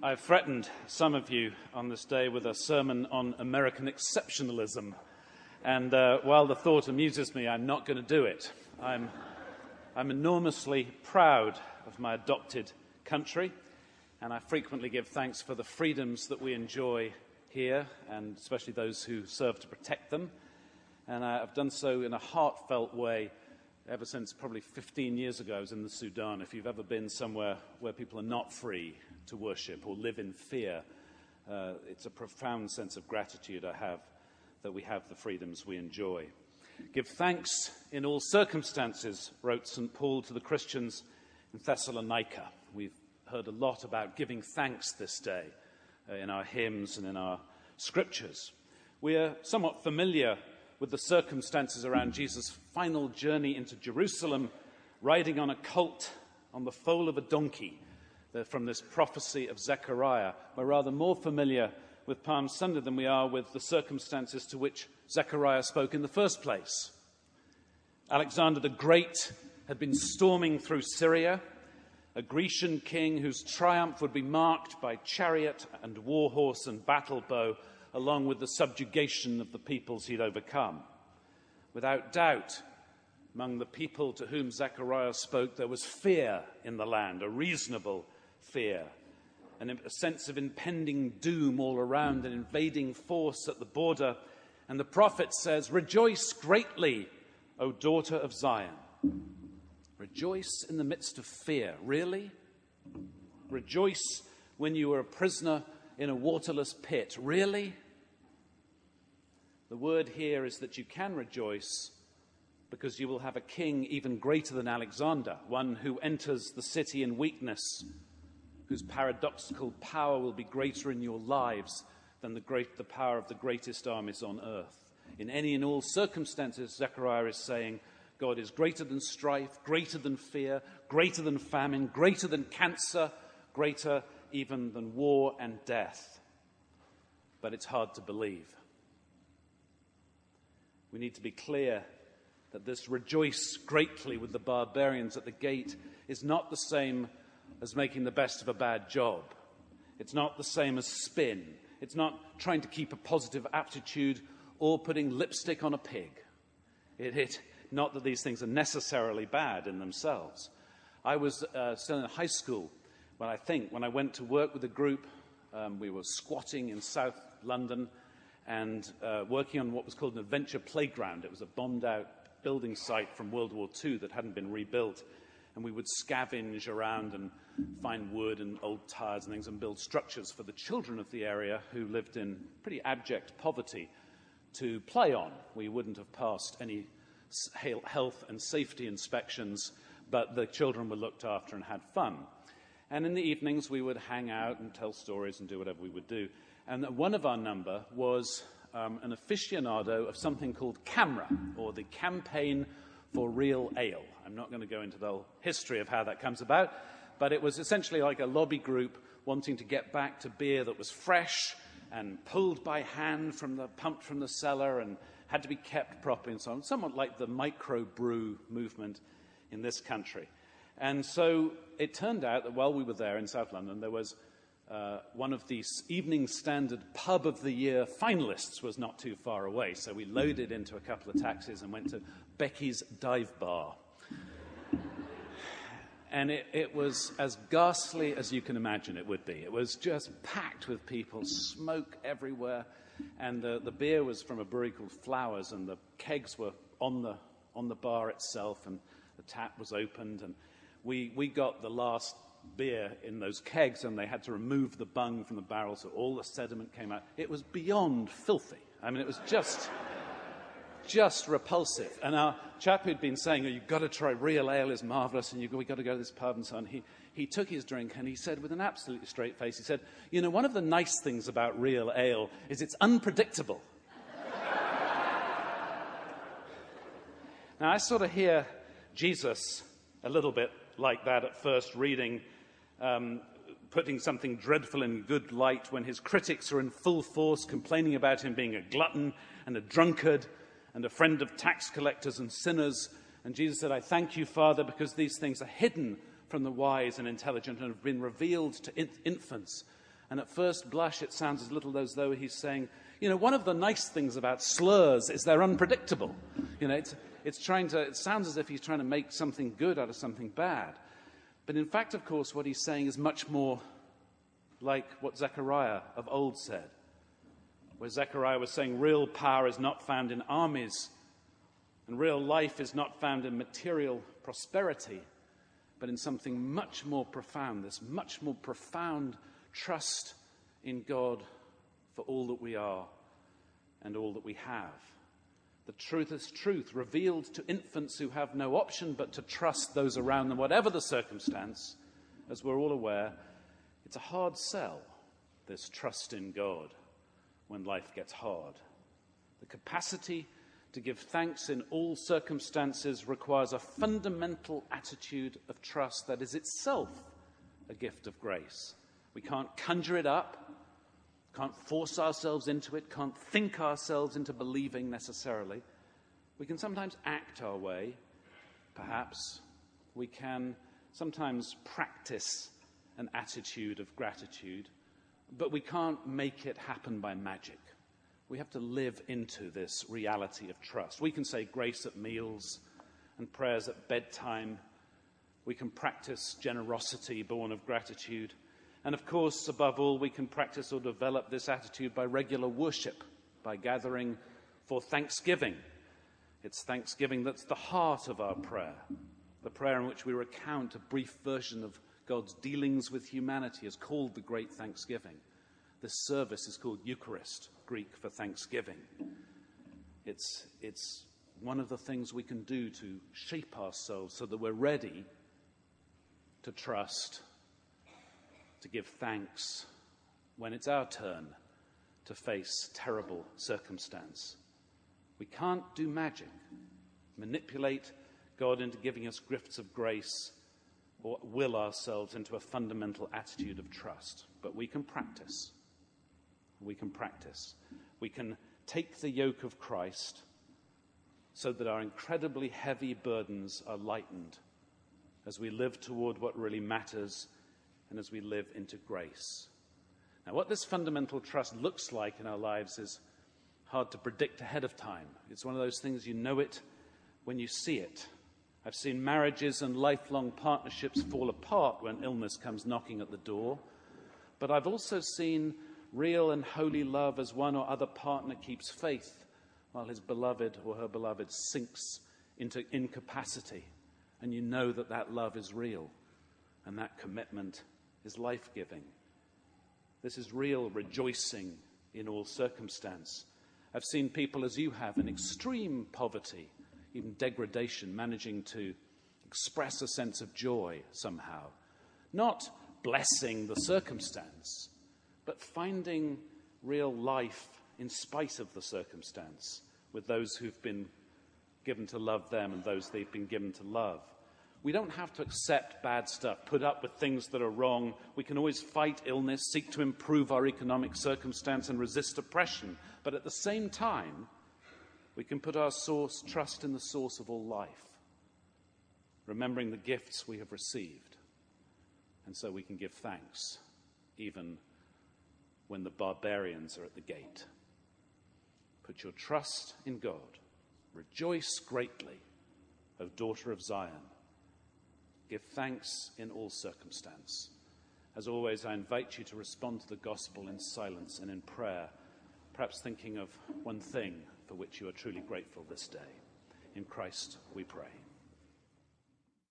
I've threatened some of you on this day with a sermon on American exceptionalism. And uh, while the thought amuses me, I'm not going to do it. I'm, I'm enormously proud of my adopted country, and I frequently give thanks for the freedoms that we enjoy here, and especially those who serve to protect them. And I've done so in a heartfelt way ever since probably 15 years ago I was in the Sudan. If you've ever been somewhere where people are not free to worship or live in fear, uh, it's a profound sense of gratitude I have that we have the freedoms we enjoy. Give thanks in all circumstances, wrote St. Paul to the Christians in Thessalonica. We've heard a lot about giving thanks this day uh, in our hymns and in our scriptures. We are somewhat familiar with the circumstances around Jesus' final journey into Jerusalem, riding on a colt on the foal of a donkey from this prophecy of Zechariah. We're rather more familiar with Palm Sunday than we are with the circumstances to which Zechariah spoke in the first place. Alexander the Great had been storming through Syria, a Grecian king whose triumph would be marked by chariot and war horse and battle bow along with the subjugation of the peoples he'd overcome. Without doubt, among the people to whom Zechariah spoke, there was fear in the land, a reasonable fear, and a sense of impending doom all around, an invading force at the border. And the prophet says, Rejoice greatly, O daughter of Zion. Rejoice in the midst of fear. Really? Rejoice when you were a prisoner in a waterless pit. Really? The word here is that you can rejoice because you will have a king even greater than Alexander, one who enters the city in weakness, whose paradoxical power will be greater in your lives than the, great, the power of the greatest armies on earth. In any and all circumstances, Zechariah is saying, God is greater than strife, greater than fear, greater than famine, greater than cancer, greater even than war and death. But it's hard to believe. We need to be clear that this rejoice greatly with the barbarians at the gate is not the same as making the best of a bad job. It's not the same as spin. It's not trying to keep a positive attitude or putting lipstick on a pig. It, it, not that these things are necessarily bad in themselves. I was uh, still in high school when I think, when I went to work with a group, um, we were squatting in South London and uh, working on what was called an adventure playground. It was a bombed out building site from World War II that hadn't been rebuilt. And we would scavenge around and find wood and old tires and things and build structures for the children of the area who lived in pretty abject poverty to play on. We wouldn't have passed any health and safety inspections, but the children were looked after and had fun. And in the evenings, we would hang out and tell stories and do whatever we would do. And one of our number was um, an aficionado of something called CAMRA, or the Campaign for Real Ale. I'm not going to go into the whole history of how that comes about, but it was essentially like a lobby group wanting to get back to beer that was fresh and pulled by hand from the pumped from the cellar and had to be kept properly and so on, somewhat like the microbrew movement in this country. And so it turned out that while we were there in South London, there was uh, one of the Evening Standard Pub of the Year finalists was not too far away. So we loaded into a couple of taxis and went to Becky's Dive Bar. And it, it, was as ghastly as you can imagine it would be. It was just packed with people, smoke everywhere. And the, the beer was from a brewery called Flowers, and the kegs were on the, on the bar itself, and the tap was opened. And we, we got the last beer in those kegs and they had to remove the bung from the barrel so all the sediment came out. It was beyond filthy. I mean, it was just, just repulsive. And our chap who'd been saying, oh, you've got to try real ale is marvelous and you've got to go to this pub and so on, he, he took his drink and he said with an absolutely straight face, he said, you know, one of the nice things about real ale is it's unpredictable. now, I sort of hear Jesus a little bit like that at first reading, um, putting something dreadful in good light when his critics are in full force complaining about him being a glutton and a drunkard and a friend of tax collectors and sinners. And Jesus said, I thank you, Father, because these things are hidden from the wise and intelligent and have been revealed to in- infants. And at first blush, it sounds as little as though he's saying, you know, one of the nice things about slurs is they're unpredictable. You know, it's, it's trying to, it sounds as if he's trying to make something good out of something bad. But in fact, of course, what he's saying is much more like what Zechariah of old said, where Zechariah was saying real power is not found in armies, and real life is not found in material prosperity, but in something much more profound, this much more profound trust in God for all that we are and all that we have. The truth is truth, revealed to infants who have no option but to trust those around them, whatever the circumstance, as we're all aware. It's a hard sell, this trust in God, when life gets hard. The capacity to give thanks in all circumstances requires a fundamental attitude of trust that is itself a gift of grace. We can't conjure it up, can't force ourselves into it, can't think ourselves into believing necessarily. We can sometimes act our way, perhaps. We can sometimes practice an attitude of gratitude, but we can't make it happen by magic. We have to live into this reality of trust. We can say grace at meals and prayers at bedtime. We can practice generosity born of gratitude. And of course, above all, we can practice or develop this attitude by regular worship, by gathering for thanksgiving. It's thanksgiving that's the heart of our prayer, the prayer in which we recount a brief version of God's dealings with humanity is called the Great Thanksgiving. This service is called Eucharist, Greek for thanksgiving. It's, it's one of the things we can do to shape ourselves so that we're ready to trust to give thanks when it's our turn to face terrible circumstance. We can't do magic, manipulate God into giving us gifts of grace, or will ourselves into a fundamental attitude of trust. But we can practice. We can practice. We can take the yoke of Christ so that our incredibly heavy burdens are lightened as we live toward what really matters and as we live into grace. Now, what this fundamental trust looks like in our lives is hard to predict ahead of time. It's one of those things you know it when you see it. I've seen marriages and lifelong partnerships fall apart when illness comes knocking at the door. But I've also seen real and holy love as one or other partner keeps faith while his beloved or her beloved sinks into incapacity. And you know that that love is real and that commitment is life giving. This is real rejoicing in all circumstance. I've seen people, as you have, in extreme poverty, even degradation, managing to express a sense of joy somehow. Not blessing the circumstance, but finding real life in spite of the circumstance with those who've been given to love them and those they've been given to love. We don't have to accept bad stuff, put up with things that are wrong. We can always fight illness, seek to improve our economic circumstance, and resist oppression. But at the same time, we can put our source, trust in the source of all life, remembering the gifts we have received. And so we can give thanks, even when the barbarians are at the gate. Put your trust in God. Rejoice greatly, O daughter of Zion. Give thanks in all circumstance. As always, I invite you to respond to the gospel in silence and in prayer, perhaps thinking of one thing for which you are truly grateful this day. In Christ we pray.